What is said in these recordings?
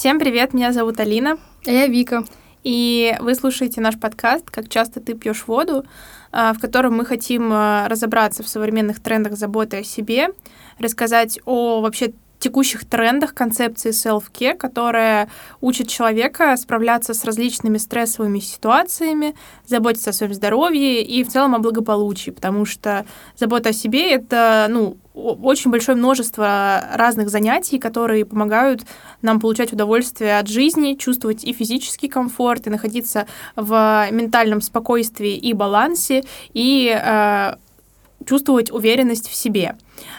Всем привет, меня зовут Алина. А я Вика. И вы слушаете наш подкаст «Как часто ты пьешь воду», а, в котором мы хотим а, разобраться в современных трендах заботы о себе, рассказать о вообще текущих трендах концепции self-care, которая учит человека справляться с различными стрессовыми ситуациями, заботиться о своем здоровье и в целом о благополучии, потому что забота о себе — это, ну, очень большое множество разных занятий, которые помогают нам получать удовольствие от жизни, чувствовать и физический комфорт, и находиться в ментальном спокойствии и балансе, и э, чувствовать уверенность в себе.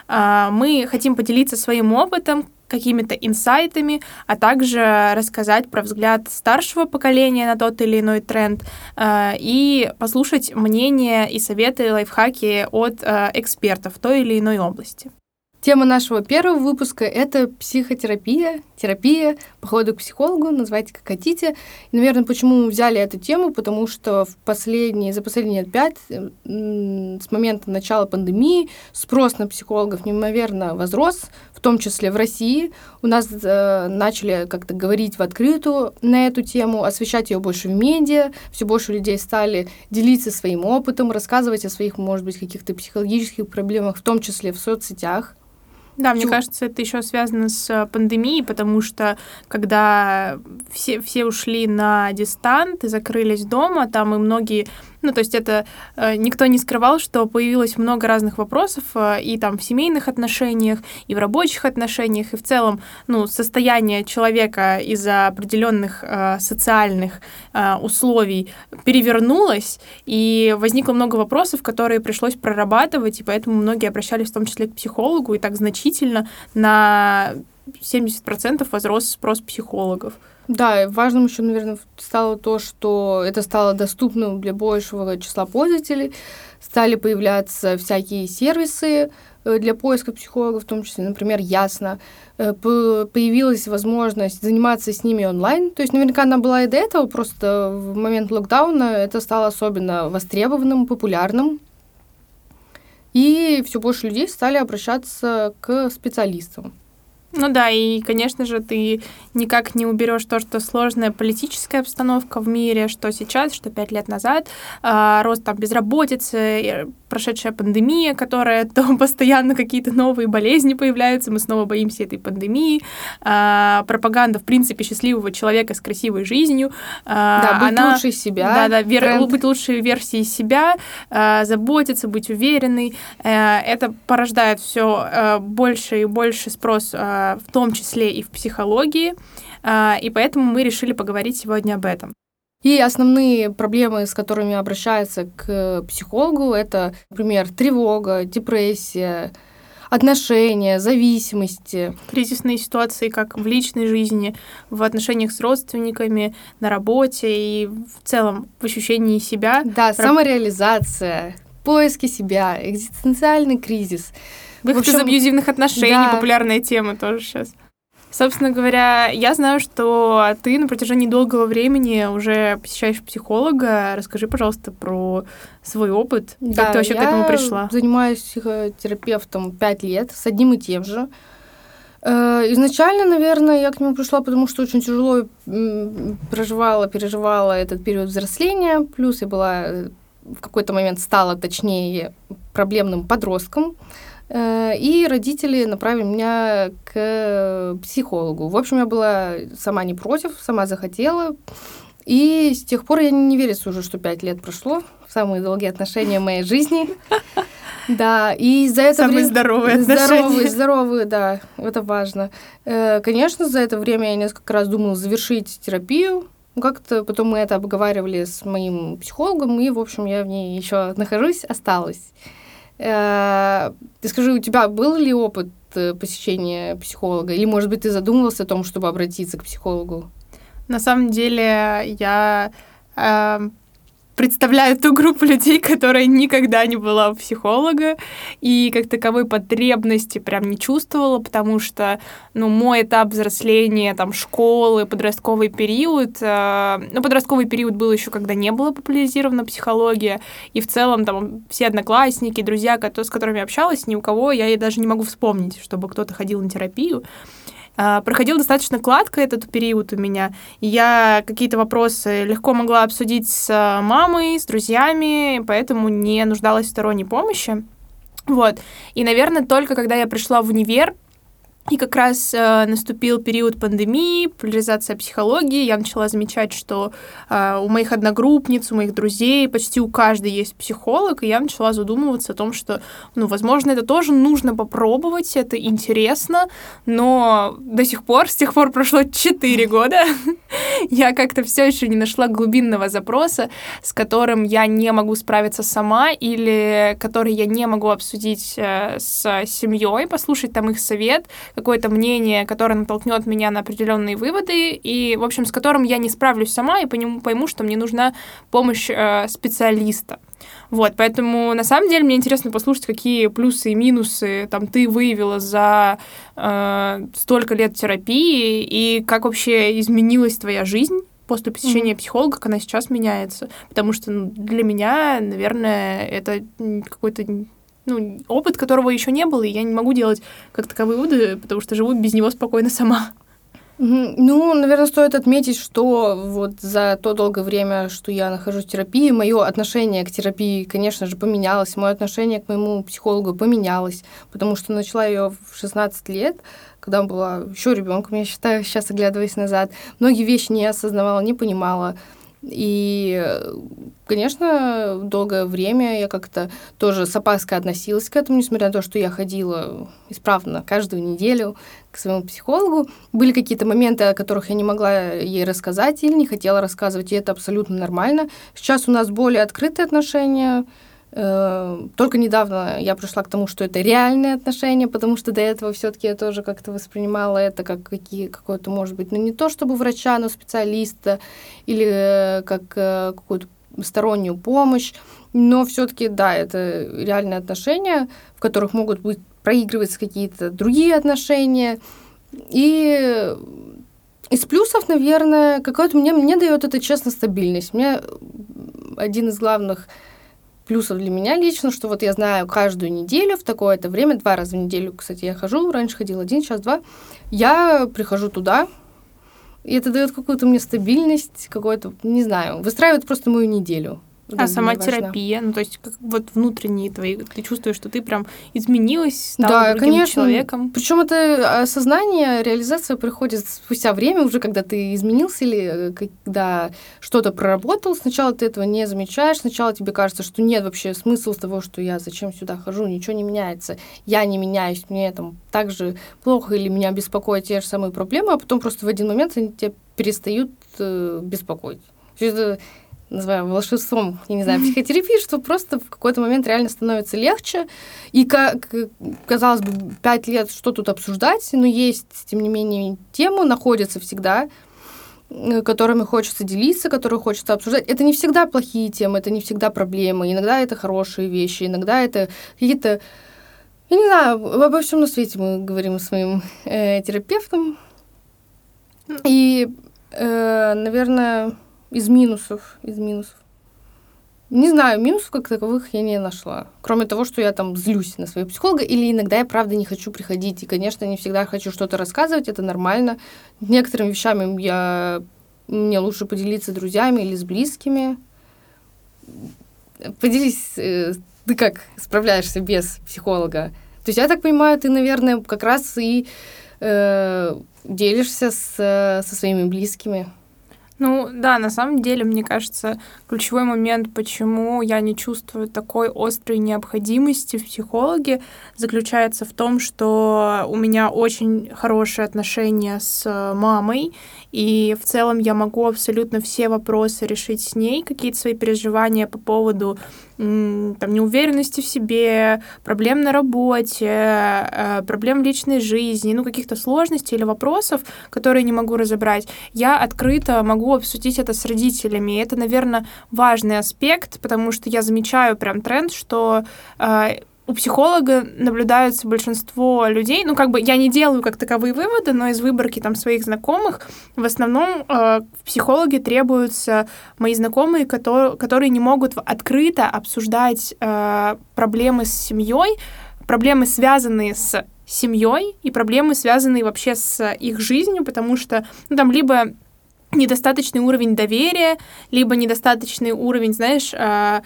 А, мы хотим поделиться своим опытом, какими-то инсайтами, а также рассказать про взгляд старшего поколения на тот или иной тренд а, и послушать мнения и советы, лайфхаки от а, экспертов в той или иной области. Тема нашего первого выпуска — это психотерапия, терапия, походу к психологу, называйте как хотите. И, наверное, почему мы взяли эту тему, потому что в последние, за последние лет пять, с момента начала пандемии, спрос на психологов неимоверно возрос, в том числе в России. У нас э, начали как-то говорить в открытую на эту тему, освещать ее больше в медиа, все больше людей стали делиться своим опытом, рассказывать о своих, может быть, каких-то психологических проблемах, в том числе в соцсетях. Да, мне кажется, это еще связано с э, пандемией, потому что когда все, все ушли на дистант и закрылись дома, там и многие ну, то есть это э, никто не скрывал, что появилось много разных вопросов э, и там в семейных отношениях, и в рабочих отношениях, и в целом, ну, состояние человека из-за определенных э, социальных условий перевернулось, и возникло много вопросов, которые пришлось прорабатывать, и поэтому многие обращались в том числе к психологу, и так значительно на 70% возрос спрос психологов. Да, важным еще, наверное, стало то, что это стало доступным для большего числа пользователей. Стали появляться всякие сервисы э, для поиска психологов, в том числе, например, Ясно. Э, появилась возможность заниматься с ними онлайн. То есть наверняка она была и до этого, просто в момент локдауна это стало особенно востребованным, популярным. И все больше людей стали обращаться к специалистам. Ну да, и, конечно же, ты никак не уберешь то, что сложная политическая обстановка в мире, что сейчас, что пять лет назад, э, рост там безработицы, прошедшая пандемия, которая то постоянно какие-то новые болезни появляются, мы снова боимся этой пандемии, э, пропаганда, в принципе, счастливого человека с красивой жизнью. Э, да, быть она, лучше себя. Да, да, вер, быть лучшей версией себя, э, заботиться, быть уверенной. Э, это порождает все э, больше и больше спрос э, в том числе и в психологии, а, и поэтому мы решили поговорить сегодня об этом. И основные проблемы, с которыми обращаются к психологу, это, например, тревога, депрессия, отношения, зависимости. Кризисные ситуации как в личной жизни, в отношениях с родственниками, на работе и в целом в ощущении себя. Да, самореализация, поиски себя, экзистенциальный кризис — Выход общем, из абьюзивных отношений, да. популярная тема тоже сейчас. Собственно говоря, я знаю, что ты на протяжении долгого времени уже посещаешь психолога. Расскажи, пожалуйста, про свой опыт. Да, как ты вообще к этому пришла? Я занимаюсь психотерапевтом пять лет с одним и тем же. Э, изначально, наверное, я к нему пришла, потому что очень тяжело проживала, переживала этот период взросления. Плюс я была э, в какой-то момент стала, точнее, проблемным подростком. Э, и родители направили меня к психологу. В общем, я была сама не против, сама захотела. И с тех пор я не верю уже, что пять лет прошло. Самые долгие отношения в моей жизни. Да, и за это Самые время... здоровые отношения. Здоровые, здоровые, да, это важно. Э, конечно, за это время я несколько раз думала завершить терапию. Как-то потом мы это обговаривали с моим психологом, и, в общем, я в ней еще нахожусь, осталась. Э, ты скажи, у тебя был ли опыт э, посещения психолога? Или, может быть, ты задумывался о том, чтобы обратиться к психологу? На самом деле, я э, представляю ту группу людей, которая никогда не была у психолога и как таковой потребности прям не чувствовала, потому что, ну, мой этап взросления, там, школы, подростковый период, э, ну, подростковый период был еще, когда не была популяризирована психология, и в целом там все одноклассники, друзья, с которыми общалась, ни у кого я даже не могу вспомнить, чтобы кто-то ходил на терапию. Э, проходил достаточно гладко этот период у меня. Я какие-то вопросы легко могла обсудить с мамой, с друзьями, поэтому не нуждалась в сторонней помощи. Вот. И, наверное, только когда я пришла в универ, и как раз э, наступил период пандемии, популяризация психологии. Я начала замечать, что э, у моих одногруппниц, у моих друзей почти у каждой есть психолог, и я начала задумываться о том, что, ну, возможно, это тоже нужно попробовать, это интересно, но до сих пор, с тех пор прошло 4 года, я как-то все еще не нашла глубинного запроса, с которым я не могу справиться сама или который я не могу обсудить э, с семьей, послушать там их совет, какое-то мнение, которое натолкнет меня на определенные выводы, и, в общем, с которым я не справлюсь сама и пойму, пойму что мне нужна помощь э, специалиста. Вот, поэтому на самом деле мне интересно послушать, какие плюсы и минусы там ты выявила за э, столько лет терапии и как вообще изменилась твоя жизнь после посещения mm-hmm. психолога, как она сейчас меняется. Потому что ну, для меня, наверное, это какой-то ну, опыт, которого еще не было, и я не могу делать как таковые выводы, потому что живу без него спокойно сама. Ну, наверное, стоит отметить, что вот за то долгое время, что я нахожусь в терапии, мое отношение к терапии, конечно же, поменялось, мое отношение к моему психологу поменялось, потому что начала ее в 16 лет, когда была еще ребенком, я считаю, сейчас оглядываясь назад, многие вещи не осознавала, не понимала. И, конечно, долгое время я как-то тоже с опаской относилась к этому, несмотря на то, что я ходила исправно каждую неделю к своему психологу. Были какие-то моменты, о которых я не могла ей рассказать или не хотела рассказывать, и это абсолютно нормально. Сейчас у нас более открытые отношения, только недавно я пришла к тому, что это реальные отношения, потому что до этого все-таки я тоже как-то воспринимала это как какие, какое-то, может быть, ну не то чтобы врача, но специалиста или э, как э, какую-то стороннюю помощь. Но все-таки, да, это реальные отношения, в которых могут быть проигрываться какие-то другие отношения. И из плюсов, наверное, какой-то мне, мне дает это, честно, стабильность. Мне один из главных плюсов для меня лично, что вот я знаю каждую неделю в такое-то время, два раза в неделю, кстати, я хожу, раньше ходила один, сейчас два, я прихожу туда, и это дает какую-то мне стабильность, какой-то, не знаю, выстраивает просто мою неделю. А сама терапия, ну то есть как вот внутренние твои, ты чувствуешь, что ты прям изменилась, стала да, другим конечно. человеком. Причем это осознание, реализация приходит спустя время, уже когда ты изменился или э, когда что-то проработал. Сначала ты этого не замечаешь, сначала тебе кажется, что нет вообще смысла того, что я зачем сюда хожу, ничего не меняется, я не меняюсь, мне там так же плохо или меня беспокоят те же самые проблемы, а потом просто в один момент они тебя перестают э, беспокоить. Это называю волшебством, я не знаю, психотерапии, что просто в какой-то момент реально становится легче. И, как казалось бы, пять лет что тут обсуждать, но есть, тем не менее, темы находятся всегда, э, которыми хочется делиться, которые хочется обсуждать. Это не всегда плохие темы, это не всегда проблемы. Иногда это хорошие вещи, иногда это какие-то... Я не знаю, обо всем на свете мы говорим с моим э, терапевтом. И, э, наверное, из минусов, из минусов. Не знаю, минусов как таковых я не нашла. Кроме того, что я там злюсь на своего психолога, или иногда я правда не хочу приходить. И, конечно, не всегда хочу что-то рассказывать, это нормально. Некоторыми вещами я... мне лучше поделиться с друзьями или с близкими. Поделись, э, ты как справляешься без психолога? То есть, я так понимаю, ты, наверное, как раз и э, делишься с, со своими близкими. Ну да, на самом деле, мне кажется, ключевой момент, почему я не чувствую такой острой необходимости в психологе, заключается в том, что у меня очень хорошие отношения с мамой, и в целом я могу абсолютно все вопросы решить с ней, какие-то свои переживания по поводу там, неуверенности в себе, проблем на работе, э, проблем в личной жизни, ну, каких-то сложностей или вопросов, которые не могу разобрать, я открыто могу обсудить это с родителями. Это, наверное, важный аспект, потому что я замечаю прям тренд, что э, у психолога наблюдаются большинство людей, ну, как бы я не делаю как таковые выводы, но из выборки там своих знакомых в основном э, в психологе требуются мои знакомые, которые, которые не могут открыто обсуждать э, проблемы с семьей, проблемы, связанные с семьей, и проблемы, связанные вообще с их жизнью, потому что ну, там либо недостаточный уровень доверия, либо недостаточный уровень, знаешь, а,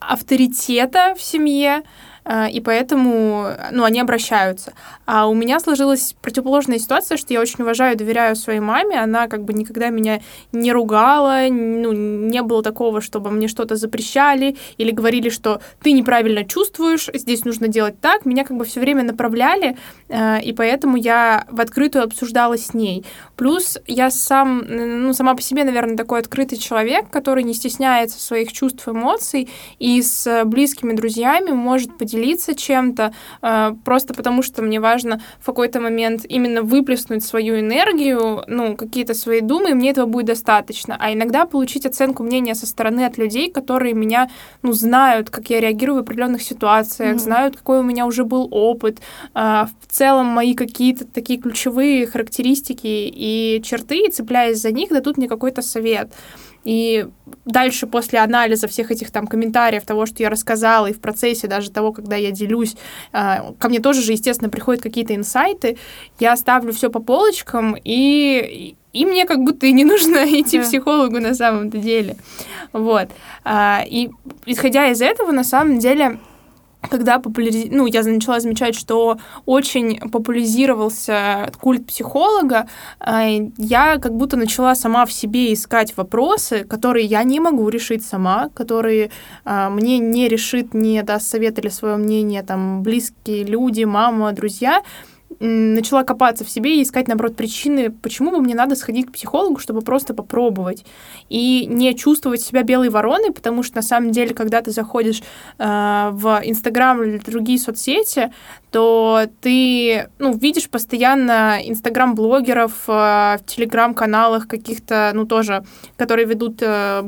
авторитета в семье, и поэтому, ну, они обращаются. А у меня сложилась противоположная ситуация, что я очень уважаю доверяю своей маме, она как бы никогда меня не ругала, ну, не было такого, чтобы мне что-то запрещали или говорили, что ты неправильно чувствуешь, здесь нужно делать так, меня как бы все время направляли, а, и поэтому я в открытую обсуждала с ней. Плюс я сам, ну, сама по себе, наверное, такой открытый человек, который не стесняется своих чувств, эмоций, и с близкими друзьями может поделиться поделиться чем-то, э, просто потому что мне важно в какой-то момент именно выплеснуть свою энергию, ну, какие-то свои думы, и мне этого будет достаточно. А иногда получить оценку мнения со стороны от людей, которые меня, ну, знают, как я реагирую в определенных ситуациях, mm-hmm. знают, какой у меня уже был опыт, э, в целом мои какие-то такие ключевые характеристики и черты, и цепляясь за них, дадут мне какой-то совет. И дальше, после анализа всех этих там комментариев, того, что я рассказала, и в процессе даже того, когда я делюсь, а, ко мне тоже же, естественно, приходят какие-то инсайты, я ставлю все по полочкам, и, и мне как будто и не нужно идти к психологу на самом-то деле. Вот. А, и исходя из этого, на самом деле, когда популяриз... ну, я начала замечать, что очень популяризировался культ психолога, э, я как будто начала сама в себе искать вопросы, которые я не могу решить сама, которые э, мне не решит, не даст совет или свое мнение там близкие люди, мама, друзья, начала копаться в себе и искать, наоборот, причины, почему бы мне надо сходить к психологу, чтобы просто попробовать. И не чувствовать себя белой вороной, потому что, на самом деле, когда ты заходишь э, в Инстаграм или другие соцсети, то ты ну, видишь постоянно Инстаграм-блогеров э, в Телеграм-каналах каких-то, ну, тоже, которые ведут э,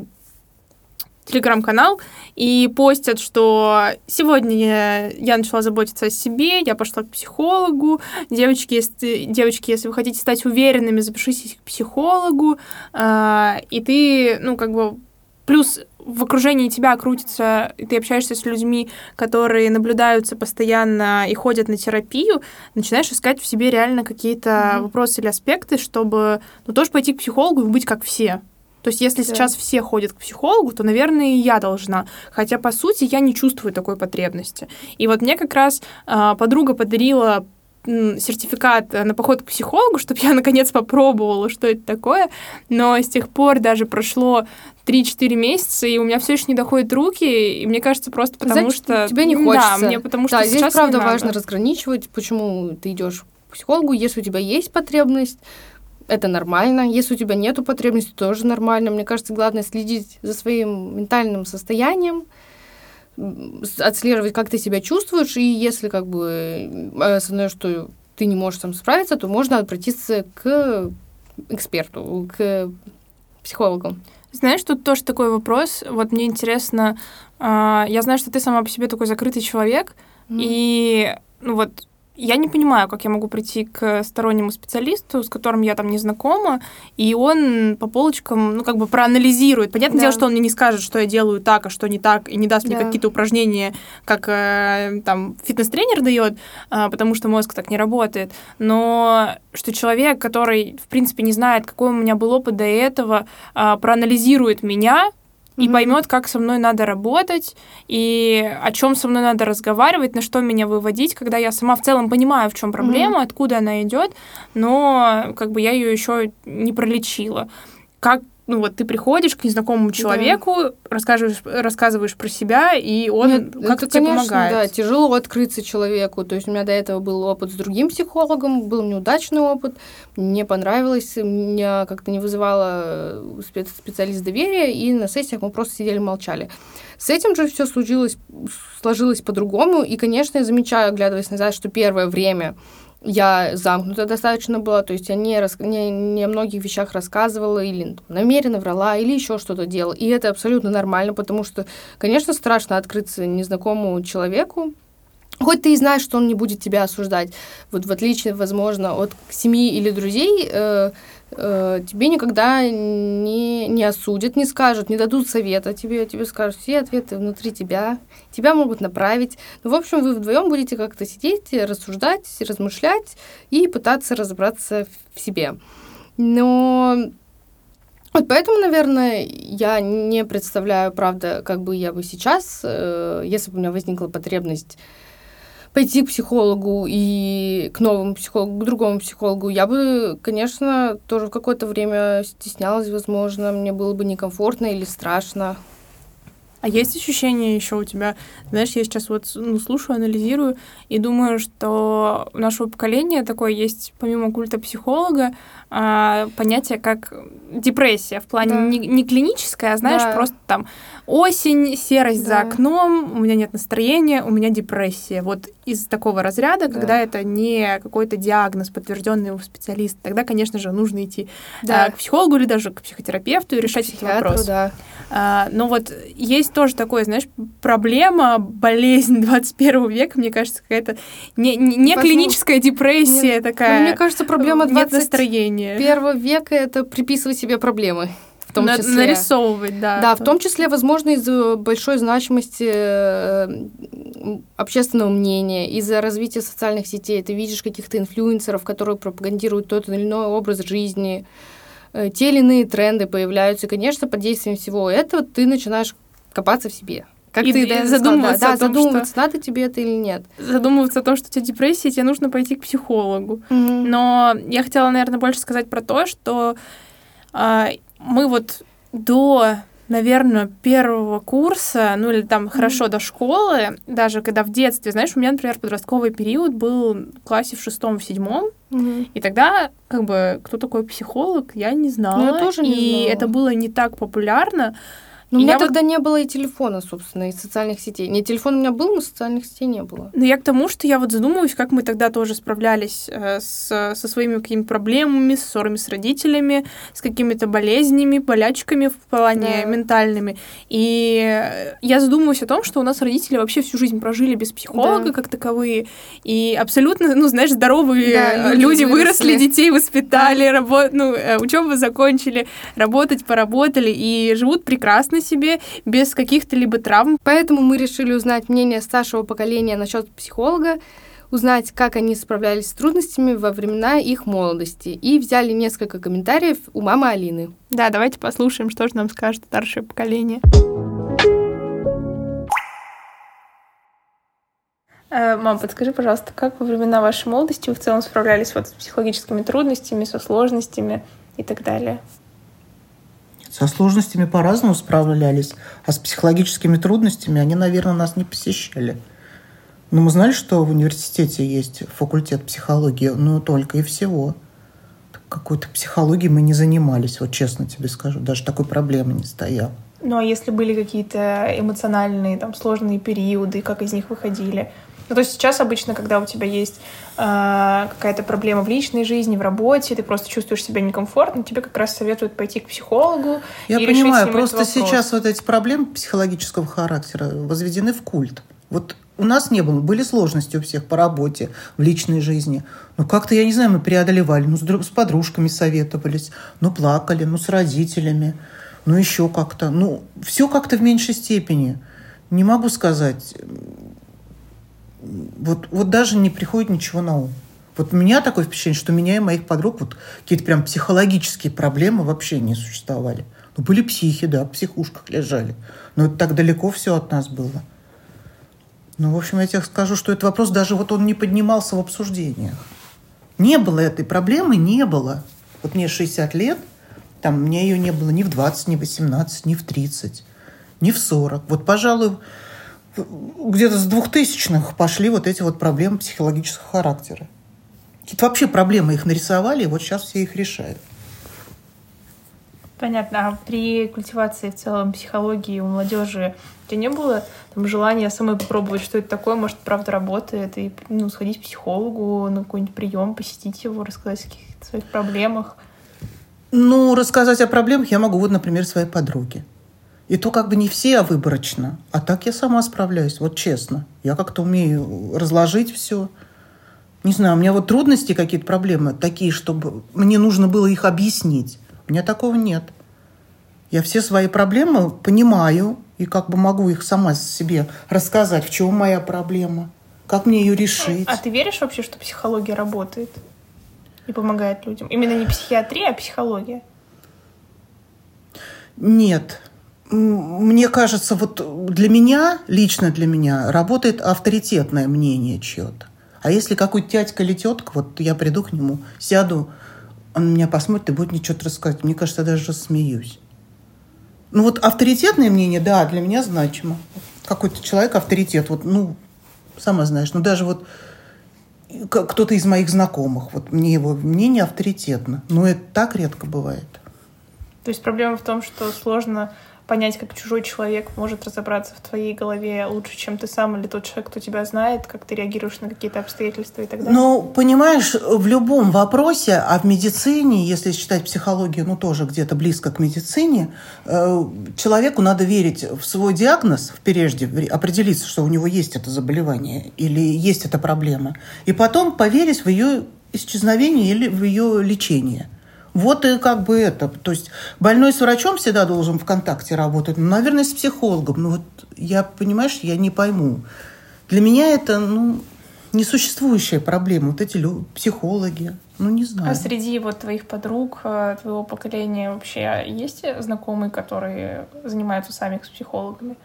телеграм-канал и постят, что сегодня я начала заботиться о себе, я пошла к психологу, девочки, если, девочки, если вы хотите стать уверенными, запишитесь к психологу, э, и ты, ну, как бы, плюс в окружении тебя крутится, и ты общаешься с людьми, которые наблюдаются постоянно и ходят на терапию, начинаешь искать в себе реально какие-то mm-hmm. вопросы или аспекты, чтобы, ну, тоже пойти к психологу и быть как все. То есть, если да. сейчас все ходят к психологу, то, наверное, и я должна. Хотя, по сути, я не чувствую такой потребности. И вот мне как раз э, подруга подарила сертификат на поход к психологу, чтобы я наконец попробовала, что это такое. Но с тех пор даже прошло 3-4 месяца, и у меня все еще не доходят руки, и мне кажется, просто потому Значит, что... Тебе не хочется. Да, мне потому что да, сейчас здесь, правда, важно разграничивать, почему ты идешь к психологу, если у тебя есть потребность, это нормально. Если у тебя нет потребности, тоже нормально. Мне кажется, главное следить за своим ментальным состоянием, отслеживать, как ты себя чувствуешь, и если как бы э, основное, что ты не можешь сам справиться, то можно обратиться к эксперту, к психологу. Знаешь, тут тоже такой вопрос. Вот мне интересно, э, я знаю, что ты сама по себе такой закрытый человек, mm. и ну вот я не понимаю, как я могу прийти к стороннему специалисту, с которым я там не знакома, и он по полочкам, ну, как бы проанализирует. Понятное да. дело, что он мне не скажет, что я делаю так, а что не так, и не даст мне какие-то упражнения, как э, там фитнес-тренер дает, э, потому что мозг так не работает. Но что человек, который, в принципе, не знает, какой у меня был опыт до этого, э, проанализирует меня, и поймет, как со мной надо работать, и о чем со мной надо разговаривать, на что меня выводить, когда я сама в целом понимаю, в чем проблема, mm-hmm. откуда она идет, но как бы я ее еще не пролечила. Как ну вот ты приходишь к незнакомому человеку, да. рассказываешь, рассказываешь про себя, и он как-то тебе конечно, помогает. Да, тяжело открыться человеку. То есть у меня до этого был опыт с другим психологом, был неудачный опыт, мне понравилось, меня как-то не вызывало э, специалист доверия, и на сессиях мы просто сидели молчали. С этим же все случилось, сложилось по-другому, и, конечно, я замечаю, оглядываясь назад, что первое время я замкнута достаточно была, то есть я не, рас... не, не о многих вещах рассказывала или намеренно врала, или еще что-то делала. И это абсолютно нормально, потому что, конечно, страшно открыться незнакомому человеку, Хоть ты и знаешь, что он не будет тебя осуждать, вот в отличие, возможно, от семьи или друзей, э, э, тебе никогда не, не осудят, не скажут, не дадут совета тебе, тебе скажут все ответы внутри тебя, тебя могут направить. Ну, в общем, вы вдвоем будете как-то сидеть, рассуждать, размышлять и пытаться разобраться в себе. Но вот поэтому, наверное, я не представляю, правда, как бы я бы сейчас, э, если бы у меня возникла потребность пойти к психологу и к новому психологу, к другому психологу, я бы, конечно, тоже в какое-то время стеснялась, возможно, мне было бы некомфортно или страшно. А есть ощущение еще у тебя, знаешь, я сейчас вот ну, слушаю, анализирую и думаю, что у нашего поколения такое есть, помимо культа психолога, а, понятие как депрессия в плане да. не, не клиническая, а знаешь, да. просто там осень, серость да. за окном, у меня нет настроения, у меня депрессия. Вот из такого разряда, да. когда это не какой-то диагноз, подтвержденный у специалиста, тогда, конечно же, нужно идти да. а, к психологу или даже к психотерапевту и решать этот вопрос. Да. А, но вот есть тоже такое, знаешь, проблема, болезнь 21 века, мне кажется, какая-то не, не, не клиническая депрессия нет, такая. Ну, мне кажется, проблема 20 нет настроения мышление. Первого века это приписывать себе проблемы. Том На, числе. Нарисовывать, да. Да, в том числе, возможно, из-за большой значимости э, общественного мнения, из-за развития социальных сетей. Ты видишь каких-то инфлюенсеров, которые пропагандируют тот или иной образ жизни, э, те или иные тренды появляются. И, конечно, под действием всего этого ты начинаешь копаться в себе. Как и ты да, задумываться, да, о том, задумываться, что... надо тебе это или нет. Задумываться о том, что у тебя депрессия, тебе нужно пойти к психологу. Mm-hmm. Но я хотела, наверное, больше сказать про то, что э, мы вот до наверное, первого курса, ну или там mm-hmm. хорошо до школы, даже когда в детстве, знаешь, у меня, например, подростковый период был в классе в шестом, в седьмом, mm-hmm. и тогда как бы кто такой психолог, я не знала, ну, я тоже не и знала. это было не так популярно. Ну, у меня тогда вот... не было и телефона, собственно, и социальных сетей. Не, телефон у меня был, но социальных сетей не было. Но я к тому, что я вот задумываюсь, как мы тогда тоже справлялись э, с, со своими какими-то проблемами, с ссорами с родителями, с какими-то болезнями, болячками в плане да. ментальными. И я задумываюсь о том, что у нас родители вообще всю жизнь прожили без психолога да. как таковые, и абсолютно, ну, знаешь, здоровые да, люди, люди выросли, выросли, детей воспитали, да. работ... ну, э, учебу закончили, работать поработали и живут прекрасно себе без каких-то либо травм. Поэтому мы решили узнать мнение старшего поколения насчет психолога, узнать, как они справлялись с трудностями во времена их молодости. И взяли несколько комментариев у мамы Алины. Да, давайте послушаем, что же нам скажет старшее поколение. Э, мам, подскажи, пожалуйста, как во времена вашей молодости вы в целом справлялись вот с психологическими трудностями, со сложностями и так далее? Со сложностями по-разному справлялись, а с психологическими трудностями они, наверное, нас не посещали. Но мы знали, что в университете есть факультет психологии, но только и всего. Какой-то психологией мы не занимались, вот честно тебе скажу, даже такой проблемы не стоял. Ну а если были какие-то эмоциональные, там, сложные периоды, как из них выходили? Ну, то есть сейчас обычно, когда у тебя есть э, какая-то проблема в личной жизни, в работе, ты просто чувствуешь себя некомфортно, тебе как раз советуют пойти к психологу. Я и понимаю, просто сейчас вот эти проблемы психологического характера возведены в культ. Вот у нас не было, были сложности у всех по работе, в личной жизни. Но как-то, я не знаю, мы преодолевали. Ну, с, с подружками советовались, ну, плакали, ну, с родителями, ну, еще как-то. Ну, все как-то в меньшей степени. Не могу сказать вот, вот даже не приходит ничего на ум. Вот у меня такое впечатление, что у меня и моих подруг вот какие-то прям психологические проблемы вообще не существовали. Ну, были психи, да, в психушках лежали. Но это так далеко все от нас было. Ну, в общем, я тебе скажу, что этот вопрос даже вот он не поднимался в обсуждениях. Не было этой проблемы, не было. Вот мне 60 лет, там, мне ее не было ни в 20, ни в 18, ни в 30, ни в 40. Вот, пожалуй, где-то с двухтысячных пошли вот эти вот проблемы психологического характера. Какие-то вообще проблемы их нарисовали, и вот сейчас все их решают. Понятно. А при культивации в целом психологии у молодежи у тебя не было там, желания самой попробовать, что это такое, может, правда работает, и ну, сходить к психологу на какой-нибудь прием, посетить его, рассказать о каких-то своих проблемах? Ну, рассказать о проблемах я могу, вот, например, своей подруге. И то как бы не все, а выборочно. А так я сама справляюсь, вот честно. Я как-то умею разложить все. не знаю, у меня вот трудности какие-то, проблемы такие, чтобы мне нужно было их объяснить. У меня такого нет. Я все свои проблемы понимаю и как бы могу их сама себе рассказать, в чем моя проблема, как мне ее решить. А ты веришь вообще, что психология работает и помогает людям? Именно не психиатрия, а психология? Нет. Мне кажется, вот для меня, лично для меня, работает авторитетное мнение чье-то. А если какой-то дядька или тетка, вот я приду к нему, сяду, он меня посмотрит и будет мне что-то рассказывать. Мне кажется, я даже смеюсь. Ну вот авторитетное мнение, да, для меня значимо. Какой-то человек авторитет, вот, ну, сама знаешь, ну даже вот кто-то из моих знакомых, вот мне его мнение авторитетно. Но это так редко бывает. То есть проблема в том, что сложно понять, как чужой человек может разобраться в твоей голове лучше, чем ты сам или тот человек, кто тебя знает, как ты реагируешь на какие-то обстоятельства и так далее? Ну, понимаешь, в любом вопросе, а в медицине, если считать психологию, ну, тоже где-то близко к медицине, э, человеку надо верить в свой диагноз, прежде определиться, что у него есть это заболевание или есть эта проблема, и потом поверить в ее исчезновение или в ее лечение – вот и как бы это. То есть больной с врачом всегда должен в контакте работать. Ну, наверное, с психологом. Ну, вот я, понимаешь, я не пойму. Для меня это, ну, несуществующая проблема. Вот эти люди, психологи, ну, не знаю. А среди вот твоих подруг, э, твоего поколения вообще есть знакомые, которые занимаются сами с психологами?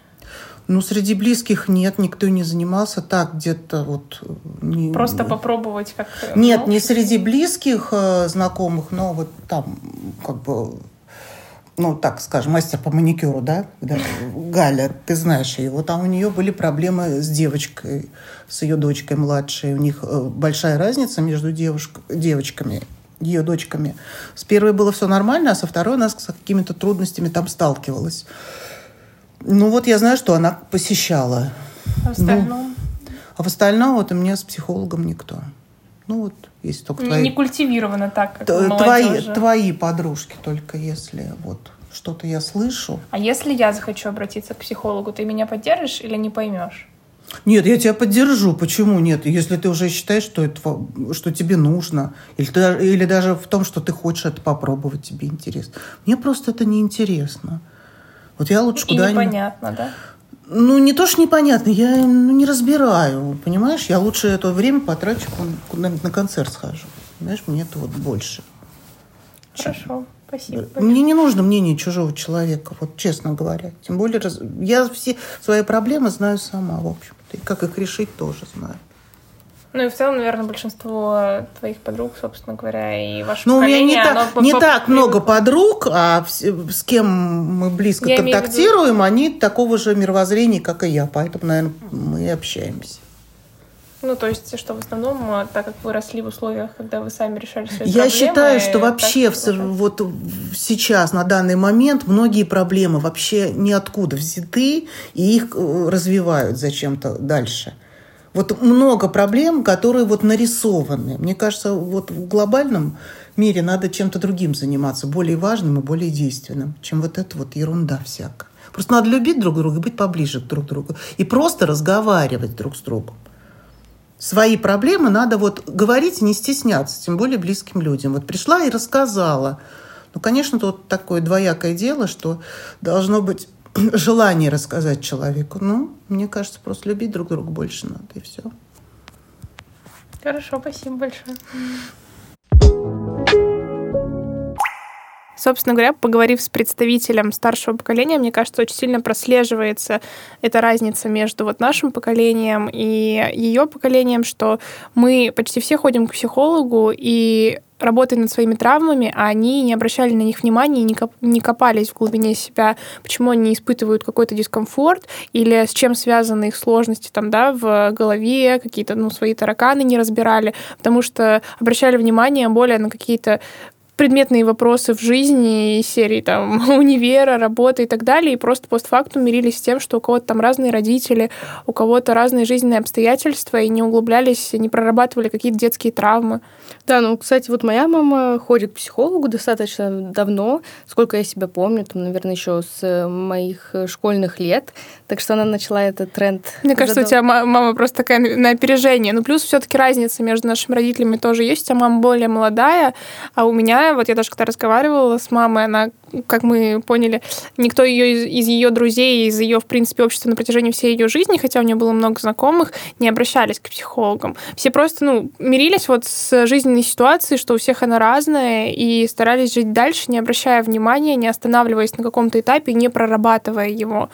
Ну, среди близких нет, никто не занимался так где-то вот... Не, Просто попробовать как... Нет, не среди близких э, знакомых, но вот там как бы ну, так скажем, мастер по маникюру, да, да, Галя, ты знаешь вот там у нее были проблемы с девочкой, с ее дочкой младшей. У них э, большая разница между девушк, девочками, ее дочками. С первой было все нормально, а со второй она с какими-то трудностями там сталкивалась. Ну вот я знаю, что она посещала. А в остальном? Ну, а в остальном вот у меня с психологом никто. Ну вот, если только не, твои... Не культивировано так, как твои, твои подружки только, если вот что-то я слышу. А если я захочу обратиться к психологу, ты меня поддержишь или не поймешь? Нет, я тебя поддержу. Почему нет? Если ты уже считаешь, что, это, что тебе нужно, или, или даже в том, что ты хочешь это попробовать, тебе интересно. Мне просто это неинтересно. Вот я лучше куда-нибудь... непонятно, да? Ну, не то, что непонятно, я ну, не разбираю, понимаешь? Я лучше это время потрачу, куда-нибудь на концерт схожу. Понимаешь, мне это вот больше. Хорошо, спасибо. Мне не нужно мнение чужого человека, вот честно говоря. Тем более, я все свои проблемы знаю сама, в общем-то. И как их решить, тоже знаю. Ну и в целом, наверное, большинство твоих подруг, собственно говоря, и ваше ну, у меня не, так, не так много подруг, а с кем мы близко я контактируем, виду... они такого же мировоззрения, как и я. Поэтому, наверное, мы и общаемся. Ну, то есть, что в основном, так как вы росли в условиях, когда вы сами решали свои Я проблемы... считаю, что вообще в, вот сейчас, на данный момент, многие проблемы вообще ниоткуда взяты, и их э, развивают зачем-то дальше. Вот много проблем, которые вот нарисованы. Мне кажется, вот в глобальном мире надо чем-то другим заниматься, более важным и более действенным, чем вот эта вот ерунда всякая. Просто надо любить друг друга и быть поближе к друг другу. И просто разговаривать друг с другом. Свои проблемы надо вот говорить и не стесняться, тем более близким людям. Вот пришла и рассказала. Ну, конечно, тут такое двоякое дело, что должно быть желание рассказать человеку. Ну, мне кажется, просто любить друг друга больше надо, и все. Хорошо, спасибо большое. Собственно говоря, поговорив с представителем старшего поколения, мне кажется, очень сильно прослеживается эта разница между вот нашим поколением и ее поколением, что мы почти все ходим к психологу, и работая над своими травмами, а они не обращали на них внимания и не, коп не копались в глубине себя, почему они испытывают какой-то дискомфорт или с чем связаны их сложности там, да, в голове, какие-то, ну, свои тараканы не разбирали, потому что обращали внимание более на какие-то беспредметные вопросы в жизни серии там универа, работы и так далее, и просто постфактум мирились с тем, что у кого-то там разные родители, у кого-то разные жизненные обстоятельства, и не углублялись, не прорабатывали какие-то детские травмы. Да, ну, кстати, вот моя мама ходит к психологу достаточно давно, сколько я себя помню, там, наверное, еще с моих школьных лет, так что она начала этот тренд. Мне кажется, задав... у тебя мама просто такая на опережение. Ну, плюс все-таки разница между нашими родителями тоже есть. У тебя мама более молодая, а у меня, вот я даже когда разговаривала с мамой, она как мы поняли, никто ее из, из ее друзей, из ее, в принципе, общества на протяжении всей ее жизни, хотя у нее было много знакомых, не обращались к психологам. Все просто, ну, мирились вот с жизненной ситуацией, что у всех она разная, и старались жить дальше, не обращая внимания, не останавливаясь на каком-то этапе, не прорабатывая его.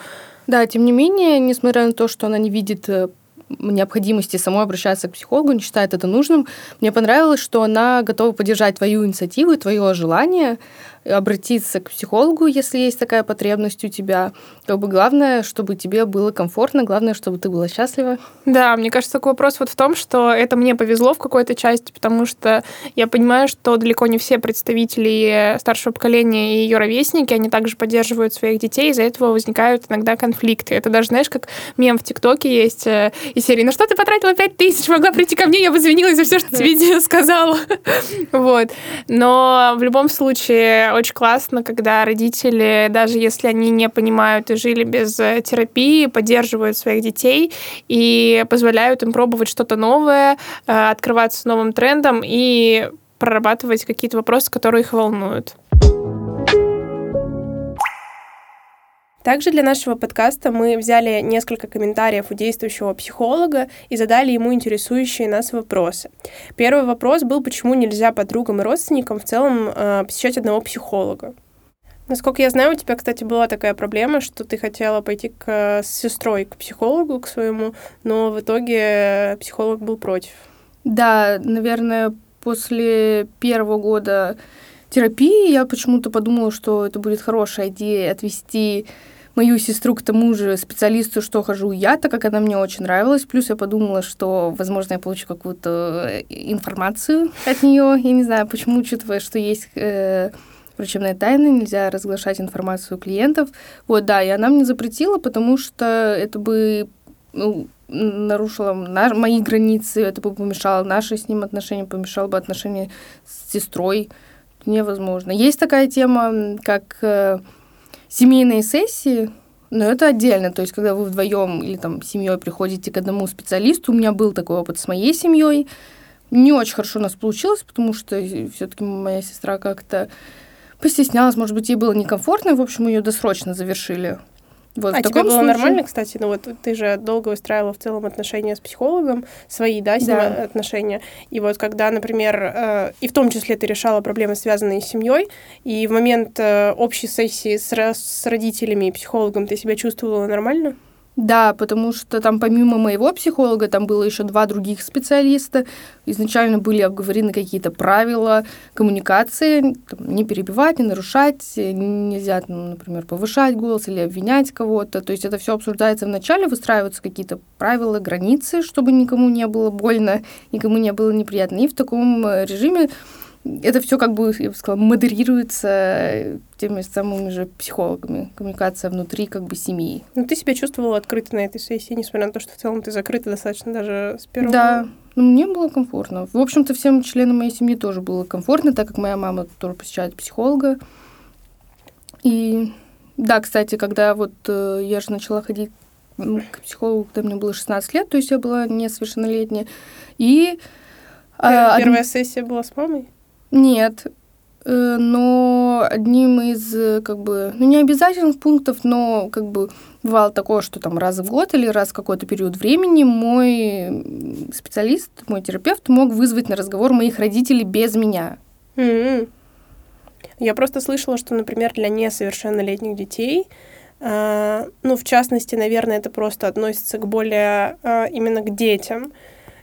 Да, тем не менее, несмотря на то, что она не видит э, необходимости самой обращаться к психологу, не считает это нужным. Мне понравилось, что она готова поддержать твою инициативу, твое желание обратиться к психологу, если есть такая потребность у тебя. Как бы главное, чтобы тебе было комфортно, главное, чтобы ты была счастлива. Да, мне кажется, такой вопрос вот в том, что это мне повезло в какой-то части, потому что я понимаю, что далеко не все представители старшего поколения и ее ровесники, они также поддерживают своих детей, из-за этого возникают иногда конфликты. Это даже, знаешь, как мем в ТикТоке есть из серии «Ну что ты потратила пять тысяч? Могла прийти ко мне, я бы извинилась за все, что тебе сказала». Вот. Но в любом случае очень классно, когда родители, даже если они не понимают и жили без э, терапии, поддерживают своих детей и позволяют им пробовать что-то новое, э, открываться новым трендом и прорабатывать какие-то вопросы, которые их волнуют. Также для нашего подкаста мы взяли несколько комментариев у действующего психолога и задали ему интересующие нас вопросы. Первый вопрос был, почему нельзя подругам и родственникам в целом э, посещать одного психолога. Насколько я знаю, у тебя, кстати, была такая проблема, что ты хотела пойти к, с сестрой к психологу, к своему, но в итоге психолог был против. Да, наверное, после первого года терапии я почему-то подумала, что это будет хорошая идея отвести мою сестру к тому же специалисту, что хожу я, так как она мне очень нравилась. Плюс я подумала, что, возможно, я получу какую-то э, информацию от нее. Я не знаю, почему, учитывая, что есть э, врачебная тайна, нельзя разглашать информацию клиентов. Вот, да, и она мне запретила, потому что это бы ну, нарушило на, мои границы, это бы помешало наши с ним отношения, помешало бы отношения с сестрой. Невозможно. Есть такая тема, как э, семейные сессии, но это отдельно. То есть, когда вы вдвоем или там семьей приходите к одному специалисту, у меня был такой опыт с моей семьей. Не очень хорошо у нас получилось, потому что все-таки моя сестра как-то постеснялась, может быть, ей было некомфортно, в общем, ее досрочно завершили. Вот, а тебе было случае... нормально, кстати? Ну вот ты же долго устраивала в целом отношения с психологом, свои, да, с ним да. отношения. И вот когда, например, э, и в том числе ты решала проблемы, связанные с семьей, и в момент э, общей сессии с, с родителями и психологом ты себя чувствовала нормально? Да, потому что там помимо моего психолога там было еще два других специалиста. Изначально были обговорены какие-то правила коммуникации, там, не перебивать, не нарушать, нельзя, ну, например, повышать голос или обвинять кого-то. То есть это все обсуждается вначале, выстраиваются какие-то правила, границы, чтобы никому не было больно, никому не было неприятно. И в таком режиме это все как бы, я бы сказала, модерируется теми самыми же психологами. Коммуникация внутри как бы семьи. Ну, ты себя чувствовала открыто на этой сессии, несмотря на то, что в целом ты закрыта достаточно даже с первого Да, ну, мне было комфортно. В общем-то, всем членам моей семьи тоже было комфортно, так как моя мама тоже посещает психолога. И да, кстати, когда вот э, я же начала ходить к психологу, когда мне было 16 лет, то есть я была несовершеннолетняя. И... Э, первая сессия была с мамой? Нет, э, но одним из, как бы, ну, не обязательных пунктов, но, как бы, бывало такое, что там раз в год или раз в какой-то период времени мой специалист, мой терапевт мог вызвать на разговор моих родителей без меня. Mm-hmm. Я просто слышала, что, например, для несовершеннолетних детей, э, ну, в частности, наверное, это просто относится к более э, именно к детям,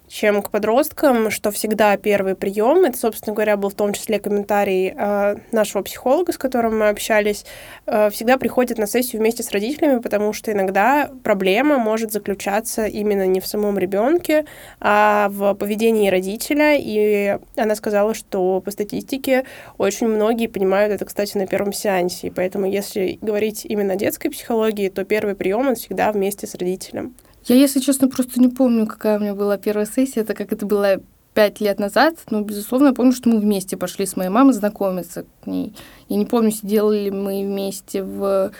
чем к подросткам, что всегда первый прием, это, собственно говоря, был в том числе комментарий э, нашего психолога, с которым мы общались, э, всегда приходят на сессию вместе с родителями, потому что иногда проблема может заключаться именно не в самом ребенке, а в поведении родителя. И она сказала, что по статистике очень многие понимают это, кстати, на первом сеансе. И поэтому, если говорить именно о детской психологии, то первый прием он всегда вместе с родителем. Я, если честно, просто не помню, какая у меня была первая сессия, это как это было пять лет назад, но, безусловно, я помню, что мы вместе пошли с моей мамой знакомиться к ней. Я не помню, сидели ли мы вместе в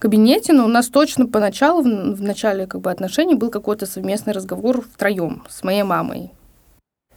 кабинете, но у нас точно поначалу, в начале как бы, отношений был какой-то совместный разговор втроем с моей мамой.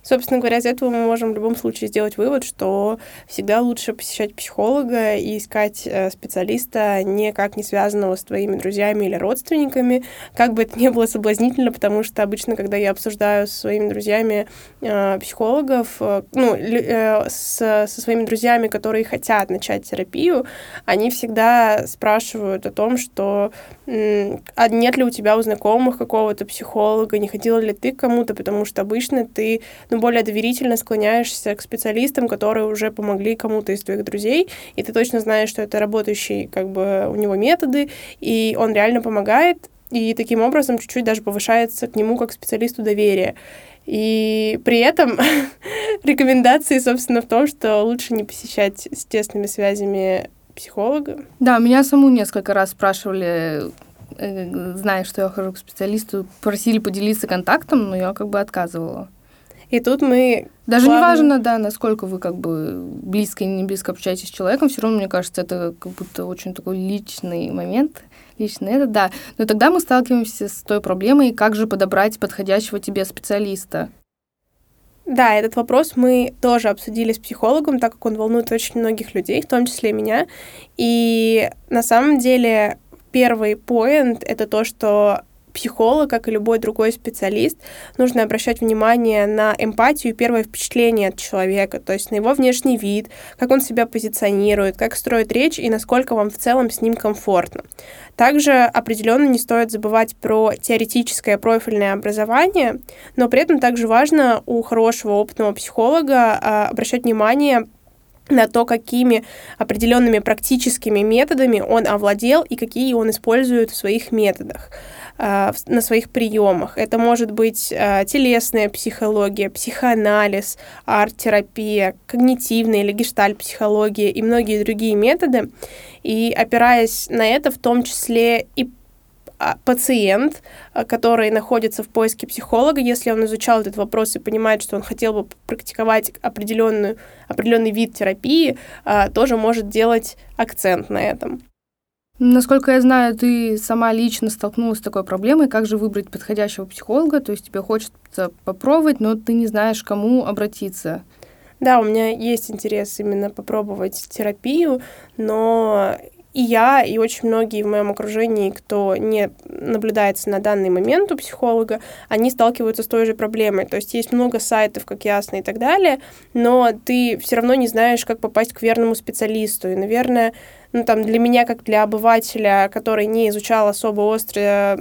Собственно говоря, из этого мы можем в любом случае сделать вывод, что всегда лучше посещать психолога и искать э, специалиста, никак не связанного с твоими друзьями или родственниками, как бы это ни было соблазнительно, потому что обычно, когда я обсуждаю со своими друзьями э, психологов, э, ну, э, с, со своими друзьями, которые хотят начать терапию, они всегда спрашивают о том, что э, а нет ли у тебя у знакомых какого-то психолога, не ходила ли ты к кому-то, потому что обычно ты, более доверительно склоняешься к специалистам, которые уже помогли кому-то из твоих друзей, и ты точно знаешь, что это работающий, как бы, у него методы, и он реально помогает, и таким образом чуть-чуть даже повышается к нему как специалисту доверие. И при этом рекомендации, собственно, в том, что лучше не посещать с тесными связями психолога. Да, меня саму несколько раз спрашивали, э, зная, что я хожу к специалисту, просили поделиться контактом, но я как бы отказывала. И тут мы... Даже плавно... не важно, да, насколько вы как бы близко или не близко общаетесь с человеком, все равно, мне кажется, это как будто очень такой личный момент, личный это, да. Но тогда мы сталкиваемся с той проблемой, как же подобрать подходящего тебе специалиста. Да, этот вопрос мы тоже обсудили с психологом, так как он волнует очень многих людей, в том числе и меня. И на самом деле первый поинт — это то, что психолог, как и любой другой специалист, нужно обращать внимание на эмпатию и первое впечатление от человека, то есть на его внешний вид, как он себя позиционирует, как строит речь и насколько вам в целом с ним комфортно. Также определенно не стоит забывать про теоретическое профильное образование, но при этом также важно у хорошего опытного психолога а, обращать внимание на то, какими определенными практическими методами он овладел и какие он использует в своих методах. А, на своих приемах. Это может быть а, телесная психология, психоанализ, арт-терапия, когнитивная или гештальт-психология и многие другие методы. И опираясь на это, в том числе и а, пациент, который находится в поиске психолога, если он изучал этот вопрос и понимает, что он хотел бы практиковать определенную, определенный вид терапии, тоже может делать акцент на этом. Насколько я знаю, ты сама лично столкнулась с такой проблемой, как же выбрать подходящего психолога, то есть тебе хочется попробовать, но ты не знаешь, кому обратиться. Да, у меня есть интерес именно попробовать терапию, но и я, и очень многие в моем окружении, кто не наблюдается на данный момент у психолога, они сталкиваются с той же проблемой. То есть есть много сайтов, как ясно, и так далее, но ты все равно не знаешь, как попасть к верному специалисту. И, наверное, ну, там, для меня, как для обывателя, который не изучал особо остро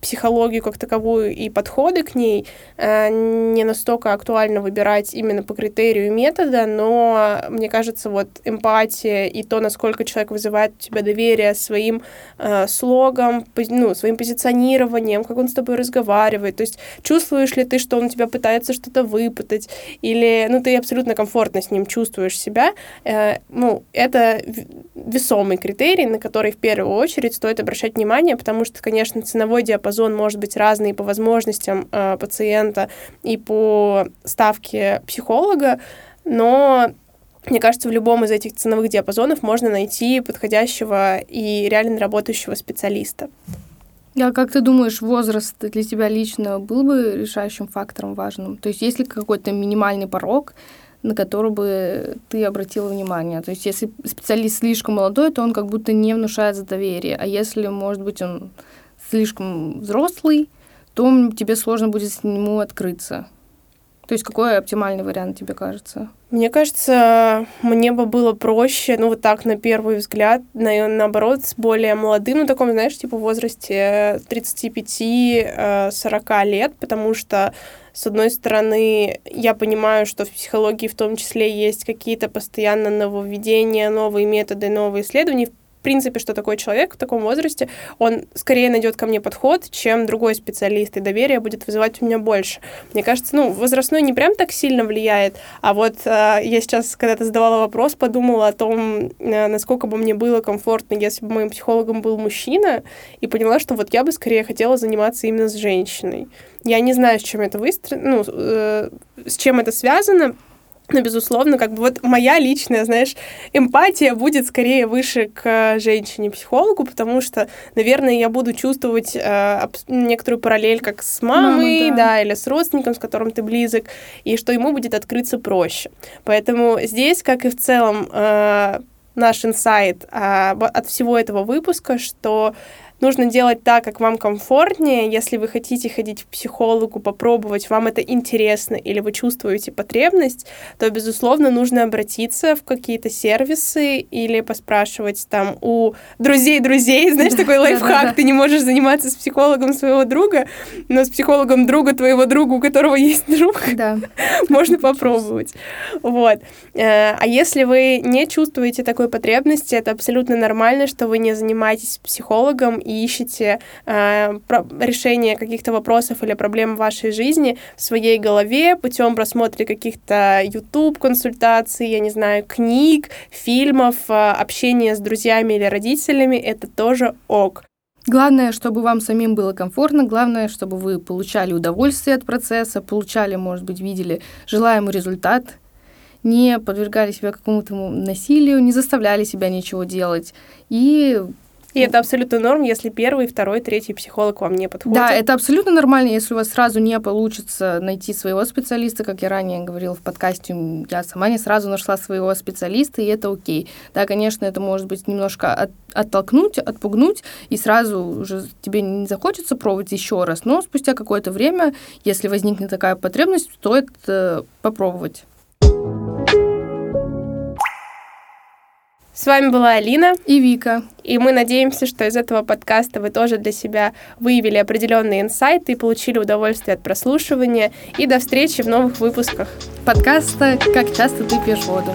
психологию как таковую и подходы к ней э, не настолько актуально выбирать именно по критерию метода, но мне кажется, вот эмпатия и то, насколько человек вызывает у тебя доверие своим э, слогом, ну, своим позиционированием, как он с тобой разговаривает, то есть чувствуешь ли ты, что он тебя пытается что-то выпытать, или, ну, ты абсолютно комфортно с ним чувствуешь себя, э, ну, это весомый критерий, на который в первую очередь стоит обращать внимание, потому что, конечно, ценовой диапазон диапазон может быть разный по возможностям э, пациента и по ставке психолога, но мне кажется, в любом из этих ценовых диапазонов можно найти подходящего и реально работающего специалиста. А как ты думаешь, возраст для тебя лично был бы решающим фактором важным? То есть есть ли какой-то минимальный порог, на который бы ты обратила внимание? То есть если специалист слишком молодой, то он как будто не внушает за доверие, а если, может быть, он слишком взрослый, то тебе сложно будет с нему открыться. То есть какой оптимальный вариант тебе кажется? Мне кажется, мне бы было проще, ну вот так на первый взгляд, на, наоборот, с более молодым, ну таком, знаешь, типа возрасте 35-40 лет, потому что с одной стороны, я понимаю, что в психологии в том числе есть какие-то постоянно нововведения, новые методы, новые исследования принципе, что такой человек в таком возрасте, он скорее найдет ко мне подход, чем другой специалист, и доверие будет вызывать у меня больше. Мне кажется, ну, возрастной не прям так сильно влияет, а вот э, я сейчас, когда ты задавала вопрос, подумала о том, э, насколько бы мне было комфортно, если бы моим психологом был мужчина, и поняла, что вот я бы скорее хотела заниматься именно с женщиной. Я не знаю, с чем это выстро... ну, э, с чем это связано, но, безусловно, как бы вот моя личная, знаешь, эмпатия будет скорее выше к женщине-психологу, потому что, наверное, я буду чувствовать э, некоторую параллель как с мамой, Мама, да. да, или с родственником, с которым ты близок, и что ему будет открыться проще. Поэтому здесь, как и в целом, э, наш инсайт э, от всего этого выпуска, что нужно делать так, как вам комфортнее. Если вы хотите ходить к психологу, попробовать, вам это интересно или вы чувствуете потребность, то, безусловно, нужно обратиться в какие-то сервисы или поспрашивать там у друзей друзей. Знаешь, такой лайфхак, ты не можешь заниматься с психологом своего друга, но с психологом друга твоего друга, у которого есть друг, да. можно попробовать. Вот. Э, а если вы не чувствуете такой потребности, это абсолютно нормально, что вы не занимаетесь психологом и ищете э, решение каких-то вопросов или проблем в вашей жизни в своей голове путем просмотра каких-то YouTube-консультаций, я не знаю, книг, фильмов, э, общения с друзьями или родителями, это тоже ок. Главное, чтобы вам самим было комфортно, главное, чтобы вы получали удовольствие от процесса, получали, может быть, видели желаемый результат, не подвергали себя какому-то насилию, не заставляли себя ничего делать. И и это абсолютно норм, если первый, второй, третий психолог вам не подходит. Да, это абсолютно нормально, если у вас сразу не получится найти своего специалиста, как я ранее говорила в подкасте, я сама не сразу нашла своего специалиста, и это окей. Да, конечно, это может быть немножко от, оттолкнуть, отпугнуть, и сразу уже тебе не захочется пробовать еще раз, но спустя какое-то время, если возникнет такая потребность, стоит э, попробовать. С вами была Алина и Вика. И мы надеемся, что из этого подкаста вы тоже для себя выявили определенные инсайты и получили удовольствие от прослушивания. И до встречи в новых выпусках подкаста «Как часто ты пьешь воду».